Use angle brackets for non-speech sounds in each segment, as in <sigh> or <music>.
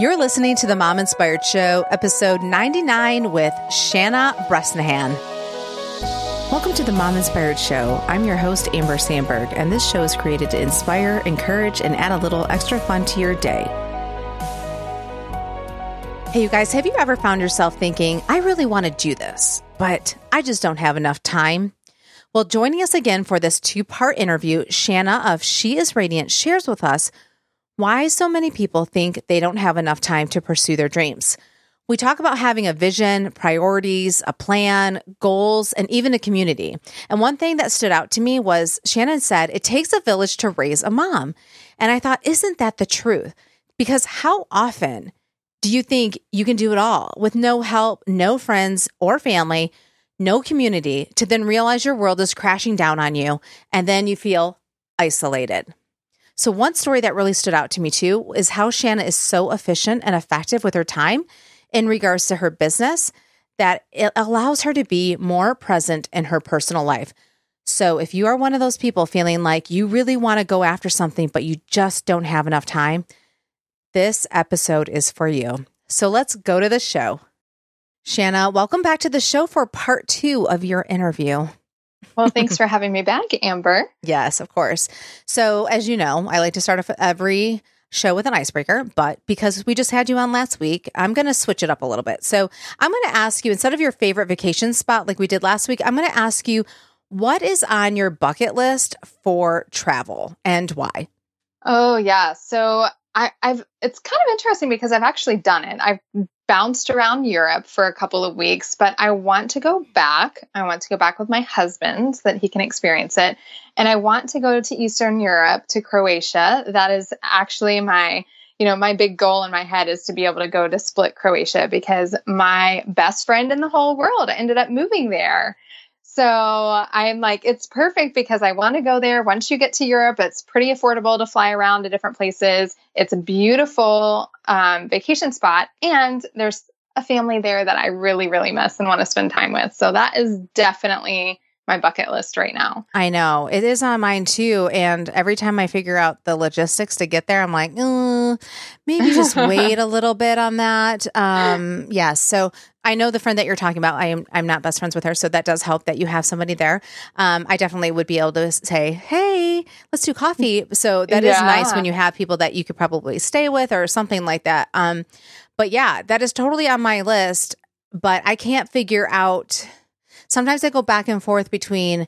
You're listening to the Mom Inspired Show, episode 99 with Shanna Bresnahan. Welcome to the Mom Inspired Show. I'm your host, Amber Sandberg, and this show is created to inspire, encourage, and add a little extra fun to your day. Hey, you guys, have you ever found yourself thinking, I really want to do this, but I just don't have enough time? Well, joining us again for this two part interview, Shanna of She is Radiant shares with us why so many people think they don't have enough time to pursue their dreams. We talk about having a vision, priorities, a plan, goals, and even a community. And one thing that stood out to me was Shanna said, it takes a village to raise a mom. And I thought, isn't that the truth? Because how often do you think you can do it all with no help, no friends or family, no community to then realize your world is crashing down on you and then you feel isolated? So, one story that really stood out to me too is how Shanna is so efficient and effective with her time in regards to her business that it allows her to be more present in her personal life. So, if you are one of those people feeling like you really want to go after something, but you just don't have enough time, this episode is for you. So, let's go to the show. Shanna, welcome back to the show for part two of your interview. Well, thanks <laughs> for having me back, Amber. Yes, of course. So, as you know, I like to start off every show with an icebreaker, but because we just had you on last week, I'm going to switch it up a little bit. So, I'm going to ask you instead of your favorite vacation spot like we did last week, I'm going to ask you what is on your bucket list for travel and why? Oh, yeah. So, I, have it's kind of interesting because I've actually done it. I've bounced around Europe for a couple of weeks, but I want to go back. I want to go back with my husband so that he can experience it. And I want to go to Eastern Europe to Croatia. That is actually my you know, my big goal in my head is to be able to go to Split, Croatia, because my best friend in the whole world ended up moving there. So I'm like, it's perfect because I want to go there. Once you get to Europe, it's pretty affordable to fly around to different places. It's a beautiful um, vacation spot, and there's a family there that I really, really miss and want to spend time with. So that is definitely my bucket list right now. I know it is on mine too. And every time I figure out the logistics to get there, I'm like, mm, maybe just <laughs> wait a little bit on that. Um, yes. Yeah, so I know the friend that you're talking about. I am I'm not best friends with her, so that does help that you have somebody there. Um, I definitely would be able to say, "Hey, let's do coffee." So that yeah. is nice when you have people that you could probably stay with or something like that. Um, but yeah, that is totally on my list. But I can't figure out sometimes I go back and forth between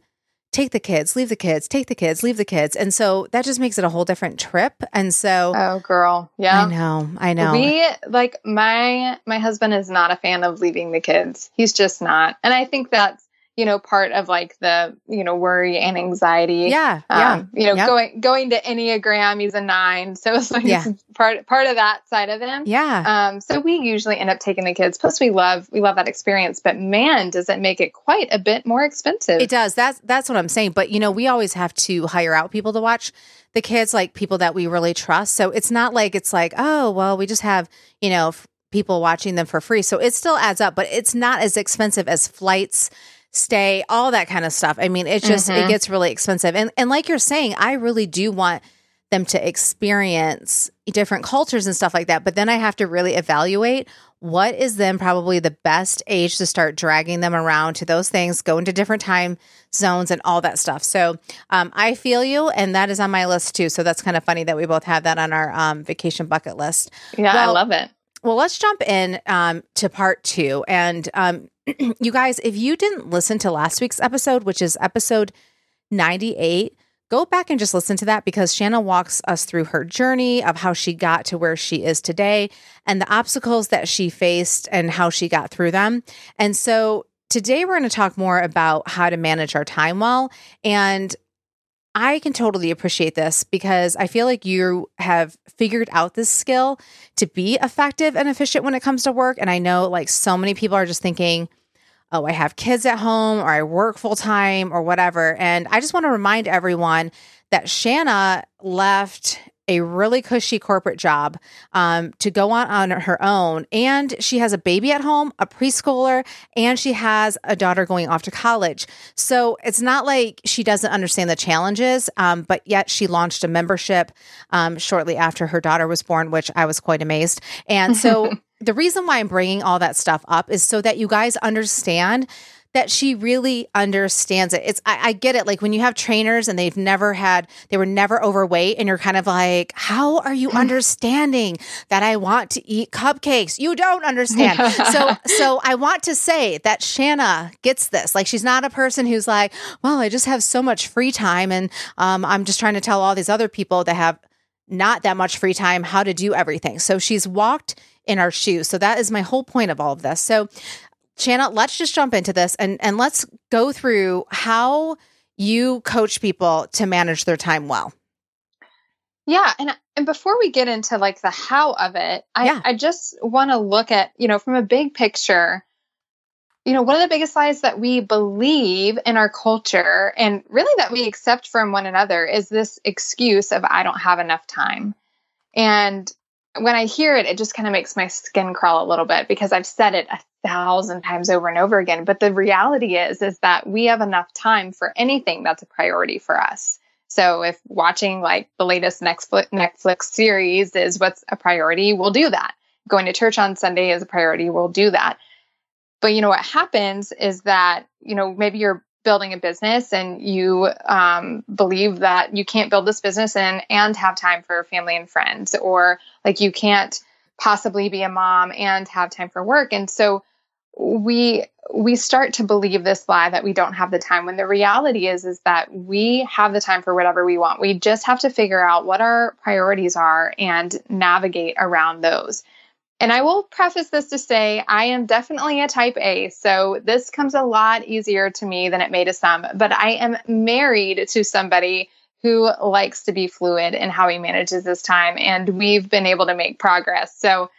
take the kids, leave the kids, take the kids, leave the kids. And so that just makes it a whole different trip. And so Oh girl. Yeah. I know. I know. We like my my husband is not a fan of leaving the kids. He's just not. And I think that's you know part of like the you know worry and anxiety. Yeah yeah um, you know going going to enneagram he's a nine so it's like yeah. <laughs> part part of that side of him. Yeah. Um so we usually end up taking the kids. Plus we love we love that experience but man does it make it quite a bit more expensive. It does. That's that's what i'm saying. But you know we always have to hire out people to watch the kids like people that we really trust. So it's not like it's like oh well we just have you know people watching them for free. So it still adds up but it's not as expensive as flights stay, all that kind of stuff. I mean, it just mm-hmm. it gets really expensive. And and like you're saying, I really do want them to experience different cultures and stuff like that. But then I have to really evaluate what is then probably the best age to start dragging them around to those things, go into different time zones and all that stuff. So um, I feel you, and that is on my list too. So that's kind of funny that we both have that on our um, vacation bucket list. Yeah, well, I love it. Well, let's jump in um, to part two. And um, <clears throat> you guys, if you didn't listen to last week's episode, which is episode 98, go back and just listen to that because Shanna walks us through her journey of how she got to where she is today and the obstacles that she faced and how she got through them. And so today we're going to talk more about how to manage our time well. And I can totally appreciate this because I feel like you have figured out this skill to be effective and efficient when it comes to work. And I know like so many people are just thinking, oh, I have kids at home or I work full time or whatever. And I just want to remind everyone that Shanna left a really cushy corporate job um, to go on on her own. And she has a baby at home, a preschooler, and she has a daughter going off to college. So it's not like she doesn't understand the challenges, um, but yet she launched a membership um, shortly after her daughter was born, which I was quite amazed. And so <laughs> the reason why I'm bringing all that stuff up is so that you guys understand that she really understands it. It's I, I, get it. Like when you have trainers and they've never had, they were never overweight, and you're kind of like, how are you understanding that I want to eat cupcakes? You don't understand. so so I want to say that Shanna gets this. Like she's not a person who's like, well, I just have so much free time, and um, I'm just trying to tell all these other people that have not that much free time how to do everything. So she's walked in our shoes. So that is my whole point of all of this. So Shanna, let's just jump into this and, and let's go through how you coach people to manage their time well. Yeah, and and before we get into like the how of it, I, yeah. I just want to look at, you know, from a big picture, you know, one of the biggest lies that we believe in our culture and really that we accept from one another is this excuse of I don't have enough time. And when I hear it, it just kind of makes my skin crawl a little bit because I've said it a thousand times over and over again. But the reality is, is that we have enough time for anything that's a priority for us. So if watching like the latest Netflix, Netflix series is what's a priority, we'll do that. Going to church on Sunday is a priority, we'll do that. But you know what happens is that, you know, maybe you're building a business and you um, believe that you can't build this business and and have time for family and friends or like you can't possibly be a mom and have time for work. And so we we start to believe this lie that we don't have the time when the reality is is that we have the time for whatever we want. We just have to figure out what our priorities are and navigate around those and I will preface this to say I am definitely a type A, so this comes a lot easier to me than it may to some. But I am married to somebody who likes to be fluid in how he manages his time, and we've been able to make progress. So,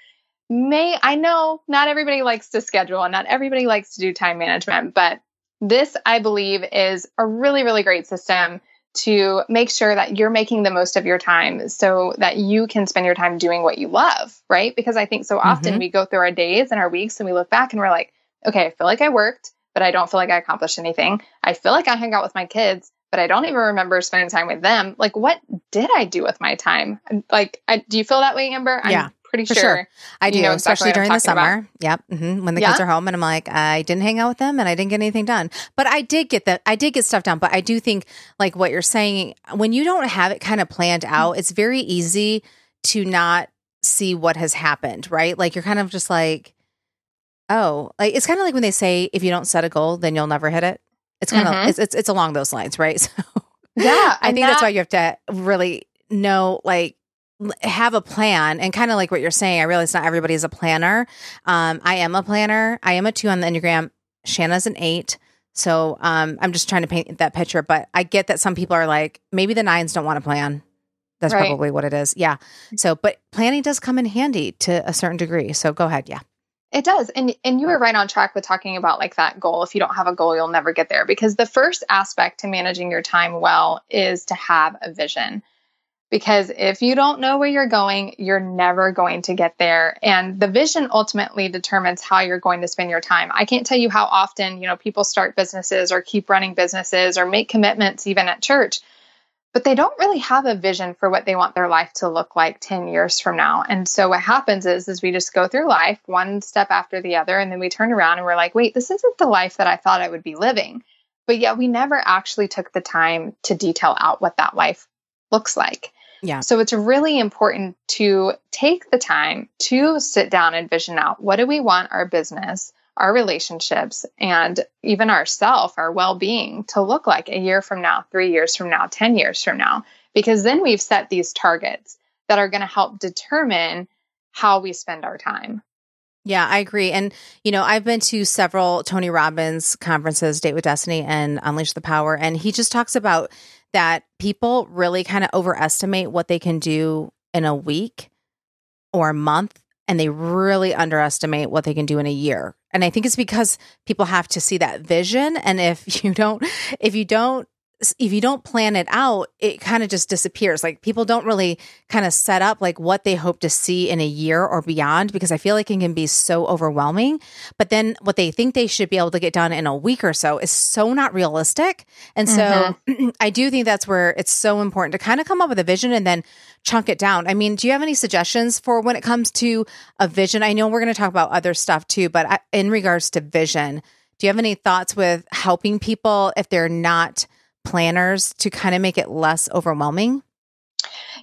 may I know not everybody likes to schedule and not everybody likes to do time management, but this I believe is a really, really great system to make sure that you're making the most of your time so that you can spend your time doing what you love, right? Because I think so often mm-hmm. we go through our days and our weeks and we look back and we're like, okay, I feel like I worked, but I don't feel like I accomplished anything. I feel like I hung out with my kids, but I don't even remember spending time with them. Like, what did I do with my time? Like, I, do you feel that way, Amber? Yeah. I'm pretty sure. sure. I do, exactly especially during the summer. About. Yep. Mm-hmm. When the yeah? kids are home and I'm like, I didn't hang out with them and I didn't get anything done. But I did get that. I did get stuff done. But I do think, like what you're saying, when you don't have it kind of planned out, it's very easy to not see what has happened, right? Like you're kind of just like, oh, like it's kind of like when they say if you don't set a goal, then you'll never hit it. It's kind of mm-hmm. it's, it's, it's along those lines, right? <laughs> So yeah, I think that, that's why you have to really know like have a plan and kind of like what you're saying i realize not everybody is a planner. Um, i am a planner. I am a two on the enneagram. Shanna's an eight. So um, i'm just trying to paint that picture but i get that some people are like maybe the nines don't want to plan. That's right. probably what it is. Yeah. So but planning does come in handy to a certain degree. So go ahead. Yeah. It does. And and you were right on track with talking about like that goal. If you don't have a goal, you'll never get there. Because the first aspect to managing your time well is to have a vision because if you don't know where you're going, you're never going to get there. And the vision ultimately determines how you're going to spend your time. I can't tell you how often, you know, people start businesses or keep running businesses or make commitments even at church, but they don't really have a vision for what they want their life to look like 10 years from now. And so what happens is is we just go through life one step after the other and then we turn around and we're like, "Wait, this isn't the life that I thought I would be living." But yet we never actually took the time to detail out what that life looks like. Yeah. So it's really important to take the time to sit down and vision out what do we want our business, our relationships, and even ourself, our well being to look like a year from now, three years from now, 10 years from now. Because then we've set these targets that are going to help determine how we spend our time. Yeah, I agree. And, you know, I've been to several Tony Robbins conferences, Date with Destiny and Unleash the Power. And he just talks about that people really kind of overestimate what they can do in a week or a month and they really underestimate what they can do in a year. And I think it's because people have to see that vision and if <laughs> you don't if you don't if you don't plan it out, it kind of just disappears. Like people don't really kind of set up like what they hope to see in a year or beyond because I feel like it can be so overwhelming. But then what they think they should be able to get done in a week or so is so not realistic. And so mm-hmm. <clears throat> I do think that's where it's so important to kind of come up with a vision and then chunk it down. I mean, do you have any suggestions for when it comes to a vision? I know we're going to talk about other stuff too, but in regards to vision, do you have any thoughts with helping people if they're not planners to kind of make it less overwhelming?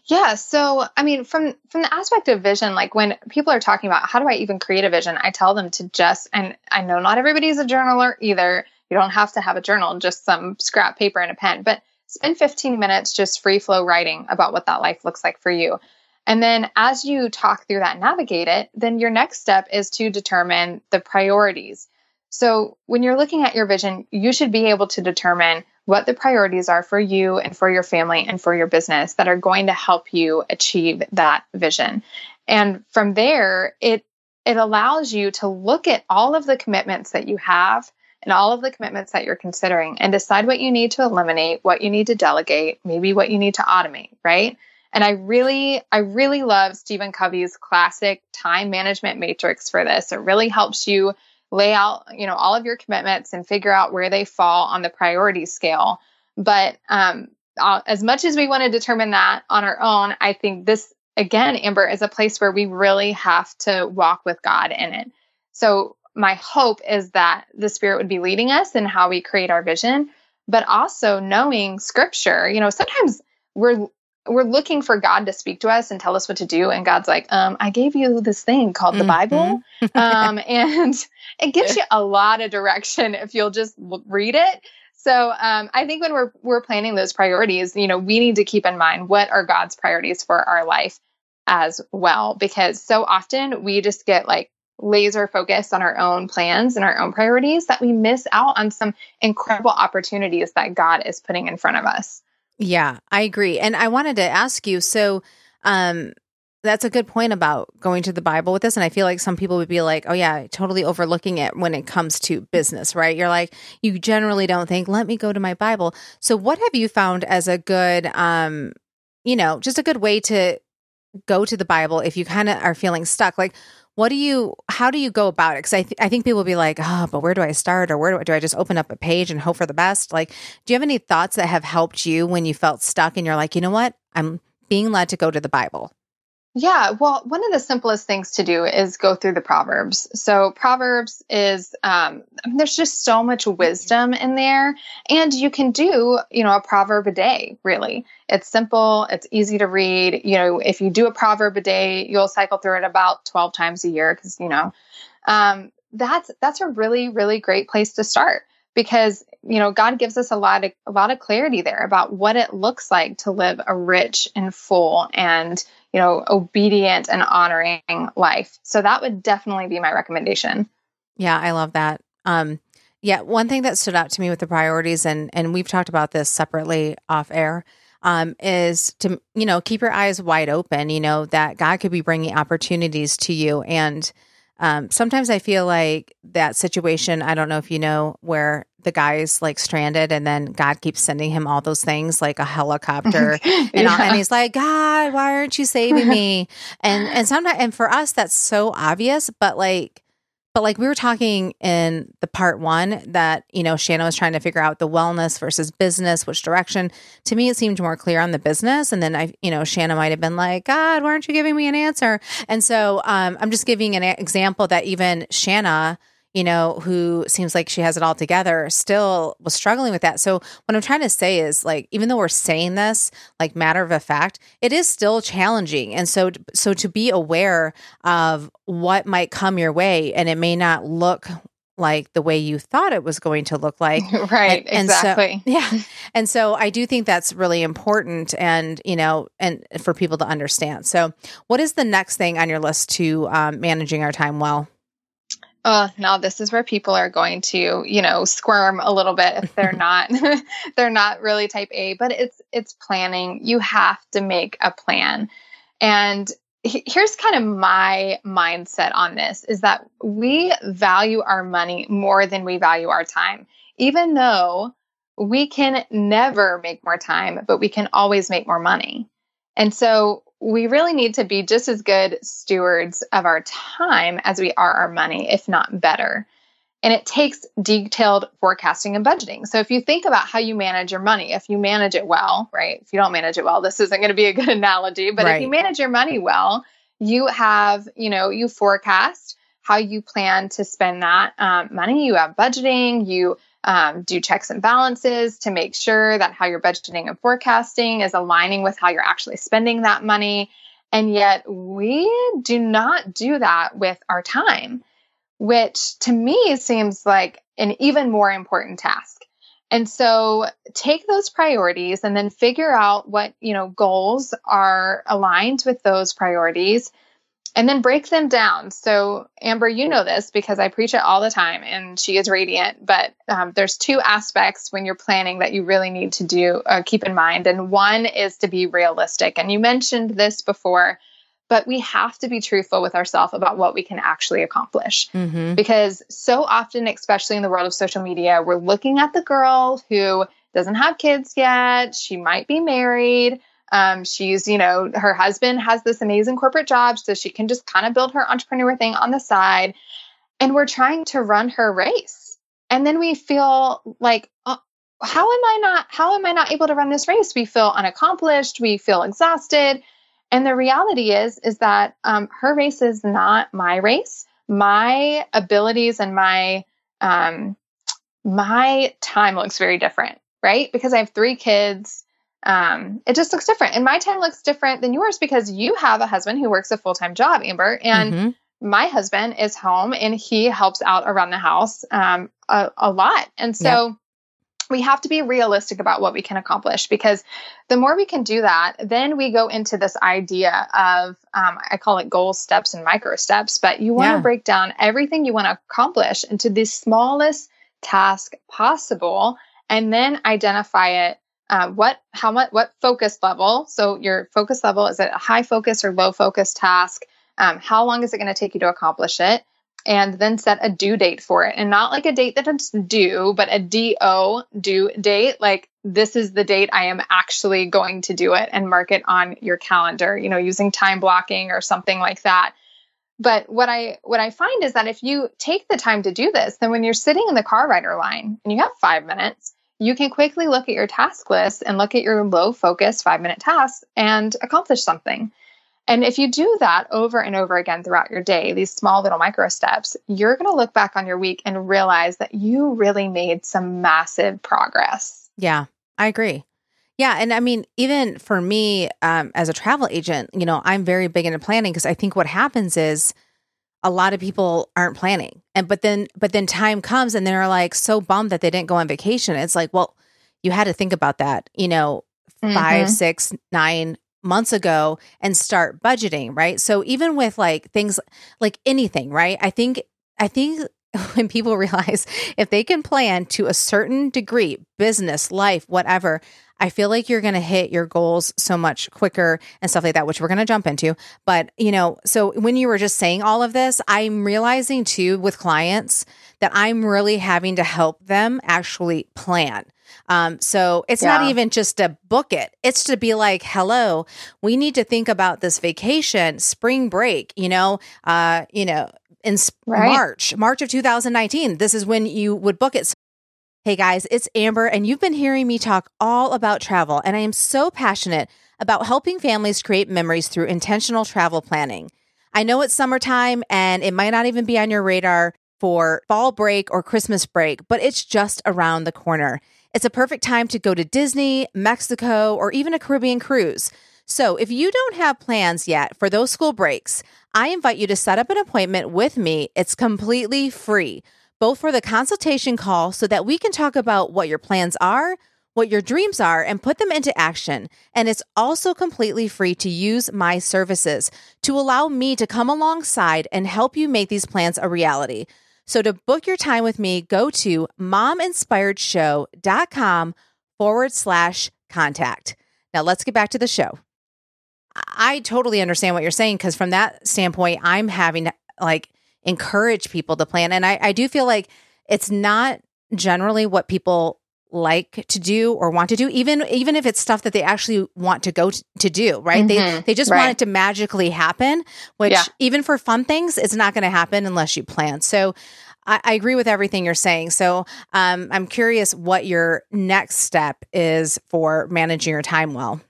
Yeah, so I mean from from the aspect of vision like when people are talking about how do I even create a vision, I tell them to just and I know not everybody's a journaler either. You don't have to have a journal, just some scrap paper and a pen, but spend 15 minutes just free flow writing about what that life looks like for you. And then as you talk through that navigate it, then your next step is to determine the priorities. So when you're looking at your vision, you should be able to determine what the priorities are for you and for your family and for your business that are going to help you achieve that vision. And from there, it it allows you to look at all of the commitments that you have and all of the commitments that you're considering and decide what you need to eliminate, what you need to delegate, maybe what you need to automate, right? And I really, I really love Stephen Covey's classic time management matrix for this. It really helps you lay out, you know, all of your commitments and figure out where they fall on the priority scale. But um, uh, as much as we want to determine that on our own, I think this again, Amber, is a place where we really have to walk with God in it. So my hope is that the Spirit would be leading us in how we create our vision, but also knowing Scripture. You know, sometimes we're we're looking for God to speak to us and tell us what to do. And God's like, um, I gave you this thing called the mm-hmm. Bible. <laughs> um, and <laughs> it gives you a lot of direction if you'll just read it. So um, I think when we're we're planning those priorities, you know, we need to keep in mind what are God's priorities for our life as well, because so often we just get like laser focused on our own plans and our own priorities that we miss out on some incredible opportunities that God is putting in front of us. Yeah, I agree. And I wanted to ask you so um that's a good point about going to the Bible with this. And I feel like some people would be like, oh, yeah, totally overlooking it when it comes to business, right? You're like, you generally don't think, let me go to my Bible. So, what have you found as a good, um, you know, just a good way to go to the Bible if you kind of are feeling stuck? Like, what do you how do you go about it? Because I, th- I think people will be like oh but where do i start or where do I, do I just open up a page and hope for the best? Like do you have any thoughts that have helped you when you felt stuck and you're like you know what? I'm being led to go to the bible yeah, well, one of the simplest things to do is go through the Proverbs. So, Proverbs is, um, I mean, there's just so much wisdom in there. And you can do, you know, a proverb a day, really. It's simple, it's easy to read. You know, if you do a proverb a day, you'll cycle through it about 12 times a year because, you know, um, that's that's a really, really great place to start because you know god gives us a lot of a lot of clarity there about what it looks like to live a rich and full and you know, obedient and honoring life. So that would definitely be my recommendation. Yeah, I love that. Um, yeah, one thing that stood out to me with the priorities, and and we've talked about this separately off air, um, is to you know keep your eyes wide open. You know that God could be bringing opportunities to you, and um, sometimes I feel like that situation. I don't know if you know where the guy's like stranded, and then God keeps sending him all those things, like a helicopter, <laughs> yeah. and, all, and he's like, "God, why aren't you saving me?" <laughs> and and sometimes, and for us, that's so obvious, but like but like we were talking in the part one that, you know, Shanna was trying to figure out the wellness versus business, which direction. To me, it seemed more clear on the business. And then I, you know, Shanna might have been like, God, why aren't you giving me an answer? And so um, I'm just giving an example that even Shanna you know, who seems like she has it all together, still was struggling with that. So, what I'm trying to say is like, even though we're saying this like matter of a fact, it is still challenging. And so, so to be aware of what might come your way and it may not look like the way you thought it was going to look like. <laughs> right. And, exactly. so, <laughs> yeah. And so I do think that's really important and, you know, and for people to understand. So, what is the next thing on your list to um, managing our time well? Uh now this is where people are going to you know squirm a little bit if they're <laughs> not <laughs> they're not really type a but it's it's planning. You have to make a plan. And here's kind of my mindset on this is that we value our money more than we value our time. Even though we can never make more time, but we can always make more money. And so we really need to be just as good stewards of our time as we are our money, if not better. And it takes detailed forecasting and budgeting. So if you think about how you manage your money, if you manage it well, right? If you don't manage it well, this isn't going to be a good <laughs> analogy, but right. if you manage your money well, you have, you know, you forecast how you plan to spend that um, money. You have budgeting, you um, do checks and balances to make sure that how you're budgeting and forecasting is aligning with how you're actually spending that money. And yet we do not do that with our time which to me seems like an even more important task. And so take those priorities and then figure out what, you know, goals are aligned with those priorities and then break them down. So, Amber, you know this because I preach it all the time and she is radiant. But um, there's two aspects when you're planning that you really need to do, uh, keep in mind. And one is to be realistic. And you mentioned this before but we have to be truthful with ourselves about what we can actually accomplish. Mm-hmm. Because so often, especially in the world of social media, we're looking at the girl who doesn't have kids yet. She might be married. Um, she's, you know, her husband has this amazing corporate job, so she can just kind of build her entrepreneur thing on the side. And we're trying to run her race. And then we feel like, oh, how am I not, how am I not able to run this race? We feel unaccomplished. We feel exhausted and the reality is, is that um, her race is not my race. My abilities and my um, my time looks very different, right? Because I have three kids. Um, it just looks different, and my time looks different than yours because you have a husband who works a full time job, Amber, and mm-hmm. my husband is home and he helps out around the house um, a, a, lot, and so. Yep we have to be realistic about what we can accomplish because the more we can do that, then we go into this idea of, um, I call it goal steps and micro steps, but you want to yeah. break down everything you want to accomplish into the smallest task possible and then identify it. Uh, what, how much, what focus level? So your focus level, is it a high focus or low focus task? Um, how long is it going to take you to accomplish it? and then set a due date for it. And not like a date that it's due, but a DO due date. Like this is the date I am actually going to do it and mark it on your calendar, you know, using time blocking or something like that. But what I what I find is that if you take the time to do this, then when you're sitting in the car rider line and you have 5 minutes, you can quickly look at your task list and look at your low focus 5 minute tasks and accomplish something. And if you do that over and over again throughout your day, these small little micro steps, you're going to look back on your week and realize that you really made some massive progress. Yeah, I agree. Yeah. And I mean, even for me um, as a travel agent, you know, I'm very big into planning because I think what happens is a lot of people aren't planning. And but then but then time comes and they're like so bummed that they didn't go on vacation. It's like, well, you had to think about that, you know, mm-hmm. five, six, nine, months ago and start budgeting, right? So even with like things like anything, right? I think I think <laughs> when people realize if they can plan to a certain degree, business, life, whatever, I feel like you're going to hit your goals so much quicker and stuff like that, which we're going to jump into. But, you know, so when you were just saying all of this, I'm realizing too with clients that I'm really having to help them actually plan. Um, so it's yeah. not even just to book it, it's to be like, hello, we need to think about this vacation, spring break, you know, uh, you know, in right. March, March of 2019. This is when you would book it. Hey guys, it's Amber, and you've been hearing me talk all about travel, and I am so passionate about helping families create memories through intentional travel planning. I know it's summertime and it might not even be on your radar for fall break or Christmas break, but it's just around the corner. It's a perfect time to go to Disney, Mexico, or even a Caribbean cruise. So, if you don't have plans yet for those school breaks, I invite you to set up an appointment with me. It's completely free, both for the consultation call so that we can talk about what your plans are, what your dreams are, and put them into action. And it's also completely free to use my services to allow me to come alongside and help you make these plans a reality. So to book your time with me, go to mominspiredshow.com forward slash contact. Now let's get back to the show. I totally understand what you're saying because from that standpoint, I'm having to like encourage people to plan. And I, I do feel like it's not generally what people like to do or want to do even even if it's stuff that they actually want to go to, to do right mm-hmm. they they just right. want it to magically happen which yeah. even for fun things it's not going to happen unless you plan so I, I, agree with everything you're saying so um, i'm curious what your next step is for managing your time well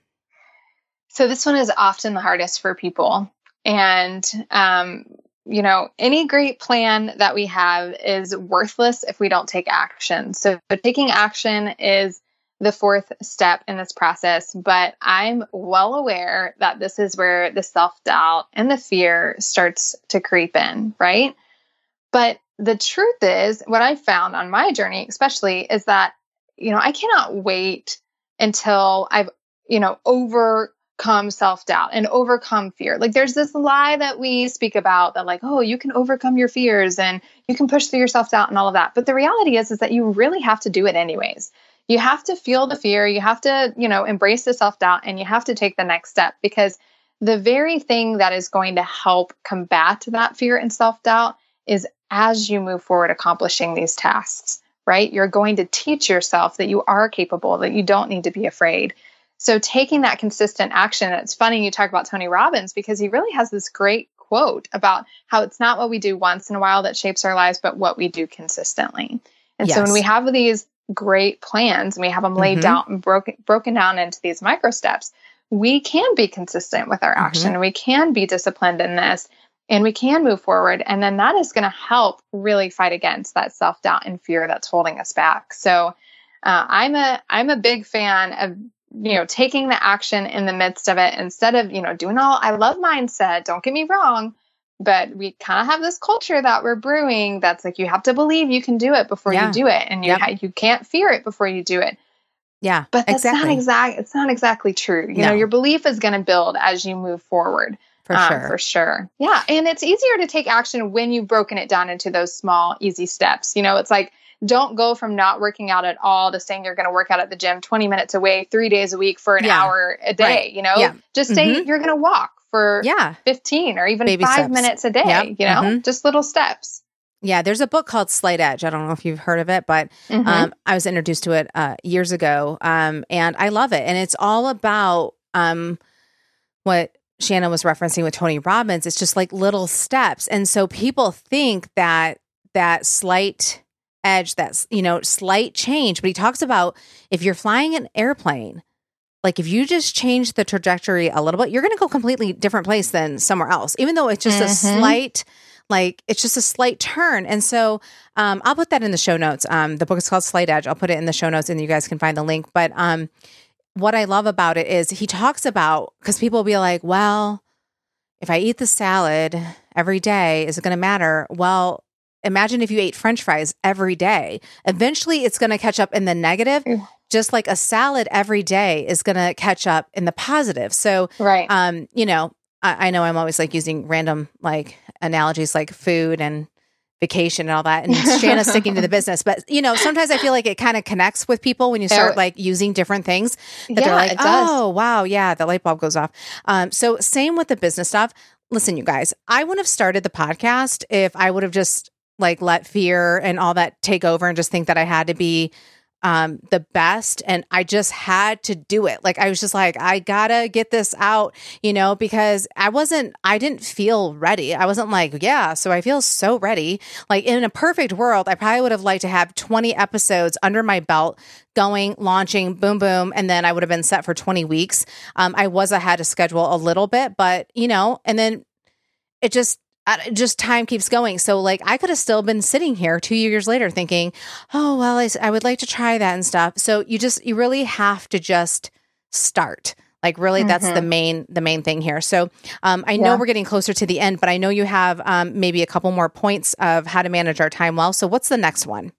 so this one is often the hardest for people and um, you know, any great plan that we have is worthless if we don't take action. So, taking action is the fourth step in this process, but I'm well aware that this is where the self doubt and the fear starts to creep in, right? But the truth is, what I found on my journey, especially, is that, you know, I cannot wait until I've, you know, over overcome self doubt and overcome fear. Like there's this lie that we speak about that like, oh, you can overcome your fears and you can push through your self doubt and all of that. But the reality is is that you really have to do it anyways. You have to feel the fear, you have to, you know, embrace the self doubt and you have to take the next step because the very thing that is going to help combat that fear and self doubt is as you move forward accomplishing these tasks, right? You're going to teach yourself that you are capable, that you don't need to be afraid. So taking that consistent action, it's funny you talk about Tony Robbins because he really has this great quote about how it's not what we do once in a while that shapes our lives, but what we do consistently. And yes. so when we have these great plans and we have them laid mm-hmm. down and broken broken down into these micro steps, we can be consistent with our action. Mm-hmm. We can be disciplined in this and we can move forward. And then that is going to help really fight against that self doubt and fear that's holding us back. So uh, I'm a I'm a big fan of you know, taking the action in the midst of it instead of, you know, doing all I love mindset, don't get me wrong, but we kind of have this culture that we're brewing that's like you have to believe you can do it before yeah. you do it and you yep. ha- you can't fear it before you do it. Yeah. But that's exactly. not exact it's not exactly true. You no. know, your belief is going to build as you move forward. For um, sure. For sure. Yeah, and it's easier to take action when you've broken it down into those small easy steps. You know, it's like don't go from not working out at all to saying you're going to work out at the gym 20 minutes away, three days a week for an yeah. hour a day. Right. You know, yeah. just say mm-hmm. you're going to walk for yeah. 15 or even Baby five steps. minutes a day, yep. you know, mm-hmm. just little steps. Yeah, there's a book called Slight Edge. I don't know if you've heard of it, but mm-hmm. um, I was introduced to it uh, years ago, um, and I love it. And it's all about um, what Shanna was referencing with Tony Robbins. It's just like little steps, and so people think that that slight edge, that's, you know, slight change. But he talks about if you're flying an airplane, like if you just change the trajectory a little bit, you're going to go completely different place than somewhere else, even though it's just mm-hmm. a slight, like it's just a slight turn. And so um, I'll put that in the show notes. Um, the book is called Slight Edge. I'll put it in the show notes and you guys can find the link. But um, what I love about it is he talks about, because people will be like, well, if I eat the salad every day, is it going to matter? Well, imagine if you ate french fries every day. Eventually, it's going to catch up in the negative, just like a salad every day is going to catch up in the positive. So, right. um, you know, I, I know I'm always like using random like analogies like food and vacation and all that. And Shanna's sticking to the <laughs> business. But you know, sometimes I feel like it kind of connects with people when you start like using different things that yeah, they're like, oh wow, yeah, the light bulb goes off. Um, so same with the business stuff. Listen, you guys, I wouldn't have started the podcast if I would have just like let fear and all that take over and just think that I had to be um the best and I just had to do it. Like I was just like I got to get this out, you know, because I wasn't I didn't feel ready. I wasn't like, yeah, so I feel so ready. Like in a perfect world, I probably would have liked to have 20 episodes under my belt going, launching, boom boom, and then I would have been set for 20 weeks. Um I was ahead of schedule a little bit, but you know, and then it just just time keeps going. So, like, I could have still been sitting here two years later thinking, oh, well, I, I would like to try that and stuff. So, you just, you really have to just start. Like really, mm-hmm. that's the mm-hmm. main the main thing here. So um, I know we're getting closer to the end, but I know you have um, maybe a couple more points of how to manage our time well. So what's the next one?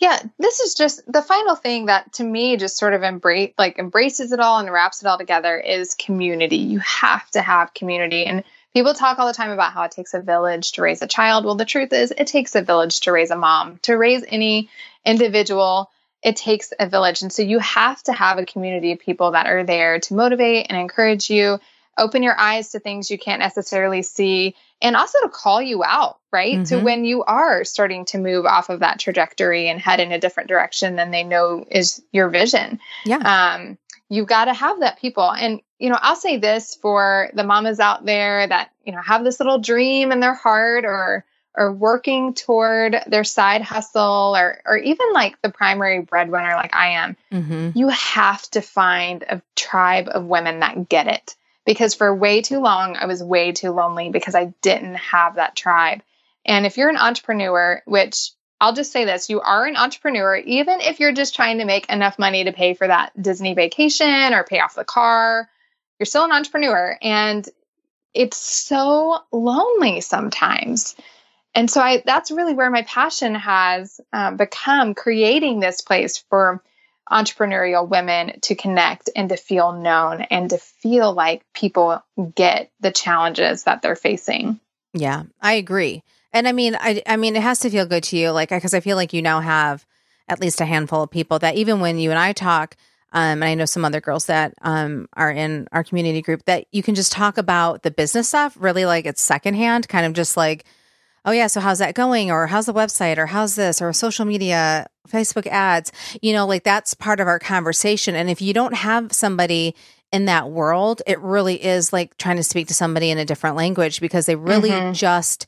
Yeah, this is just the final thing that to me just sort of embrace like embraces it all and wraps it all together is community. You have to have community and People talk all the time about how it takes a village to raise a child. Well, the truth is, it takes a village to raise a mom. To raise any individual, it takes a village. And so you have to have a community of people that are there to motivate and encourage you, open your eyes to things you can't necessarily see, and also to call you out, right? Mm-hmm. So when you are starting to move off of that trajectory and head in a different direction than they know is your vision. Yeah. Um, you've got to have that people. And, you know, I'll say this for the mamas out there that, you know, have this little dream in their heart or, or working toward their side hustle or or even like the primary breadwinner like I am, mm-hmm. you have to find a tribe of women that get it because for way too long, I was way too lonely because I didn't have that tribe. And if you're an entrepreneur, which I'll just say this, you are an entrepreneur, even if you're just trying to make enough money to pay for that Disney vacation or pay off the car, you're still an entrepreneur. And it's so lonely sometimes. And so I, that's really where my passion has um, become creating this place for entrepreneurial women to connect and to feel known and to feel like people get the challenges that they're facing. Yeah, I agree. And I mean, I I mean, it has to feel good to you, like because I feel like you now have at least a handful of people that even when you and I talk, um, and I know some other girls that um, are in our community group that you can just talk about the business stuff really like it's secondhand, kind of just like oh yeah so how's that going? Or how's the website? Or how's this? Or social media facebook ads? You know like that's part of our conversation. And if you don't have somebody in that world it really is like trying to speak to somebody in a different language because they really mm-hmm. just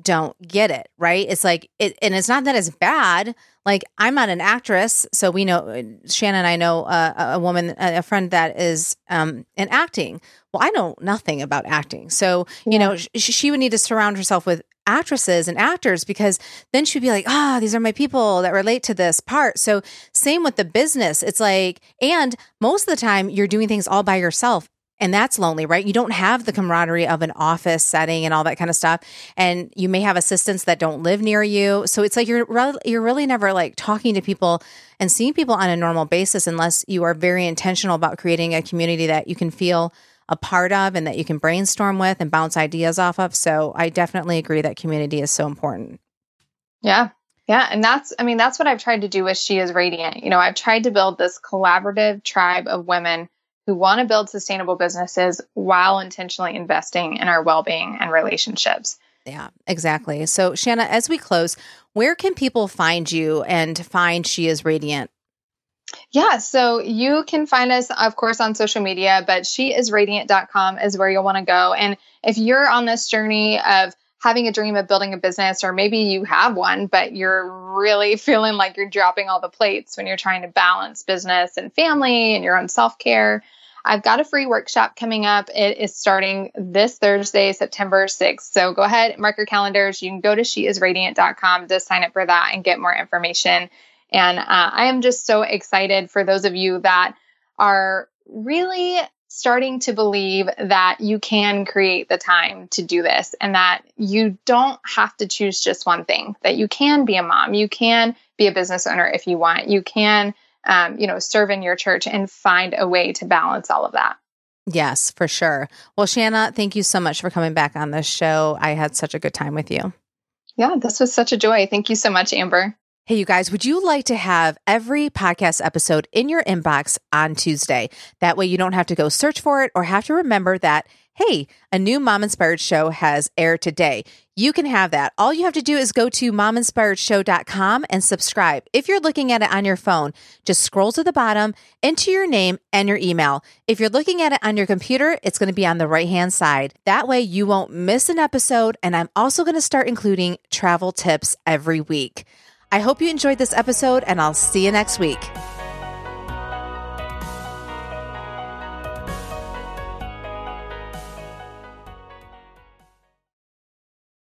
don't get it right it's like it and it's not that it's bad like i'm not an actress so we know shannon and i know uh, a woman a friend that is um in acting well i know nothing about acting so you yeah. know sh- she would need to surround herself with actresses and actors because then she'd be like, ah, oh, these are my people that relate to this part. So, same with the business. It's like, and most of the time you're doing things all by yourself. And that's lonely, right? You don't have the camaraderie of an office setting and all that kind of stuff. And you may have assistants that don't live near you. So it's like you're re- you're really never like talking to people and seeing people on a normal basis unless you are very intentional about creating a community that you can feel a part of and that you can brainstorm with and bounce ideas off of. So I definitely agree that community is so important. Yeah. Yeah. And that's, I mean, that's what I've tried to do with She is Radiant. You know, I've tried to build this collaborative tribe of women who want to build sustainable businesses while intentionally investing in our well being and relationships. Yeah, exactly. So, Shanna, as we close, where can people find you and find She is Radiant? Yeah, so you can find us, of course, on social media, but sheisradiant.com is where you'll want to go. And if you're on this journey of having a dream of building a business, or maybe you have one, but you're really <laughs> feeling like you're dropping all the plates when you're trying to balance business and family and your own self care, I've got a free workshop coming up. It is starting this Thursday, September 6th. So go ahead, mark your calendars. You can go to sheisradiant.com to sign up for that and get more information. And uh, I am just so excited for those of you that are really starting to believe that you can create the time to do this and that you don't have to choose just one thing, that you can be a mom, you can be a business owner if you want, you can, um, you know, serve in your church and find a way to balance all of that. Yes, for sure. Well, Shanna, thank you so much for coming back on this show. I had such a good time with you. Yeah, this was such a joy. Thank you so much, Amber. Hey, you guys, would you like to have every podcast episode in your inbox on Tuesday? That way you don't have to go search for it or have to remember that, hey, a new Mom Inspired show has aired today. You can have that. All you have to do is go to mominspiredshow.com and subscribe. If you're looking at it on your phone, just scroll to the bottom, enter your name and your email. If you're looking at it on your computer, it's going to be on the right hand side. That way you won't miss an episode. And I'm also going to start including travel tips every week. I hope you enjoyed this episode, and I'll see you next week.